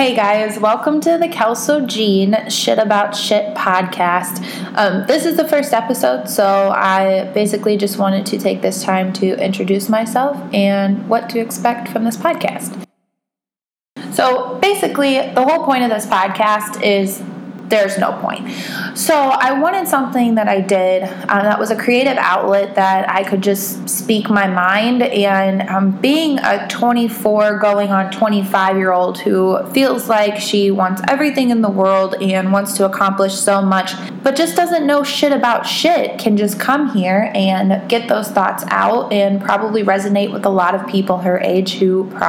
Hey guys, welcome to the Kelso Jean Shit About Shit podcast. Um, this is the first episode, so I basically just wanted to take this time to introduce myself and what to expect from this podcast. So basically, the whole point of this podcast is there's no point. So I wanted something that I did um, that was a creative outlet that I could just speak my mind. And um, being a 24 going on 25 year old who feels like she wants everything in the world and wants to accomplish so much, but just doesn't know shit about shit, can just come here and get those thoughts out and probably resonate with a lot of people her age who probably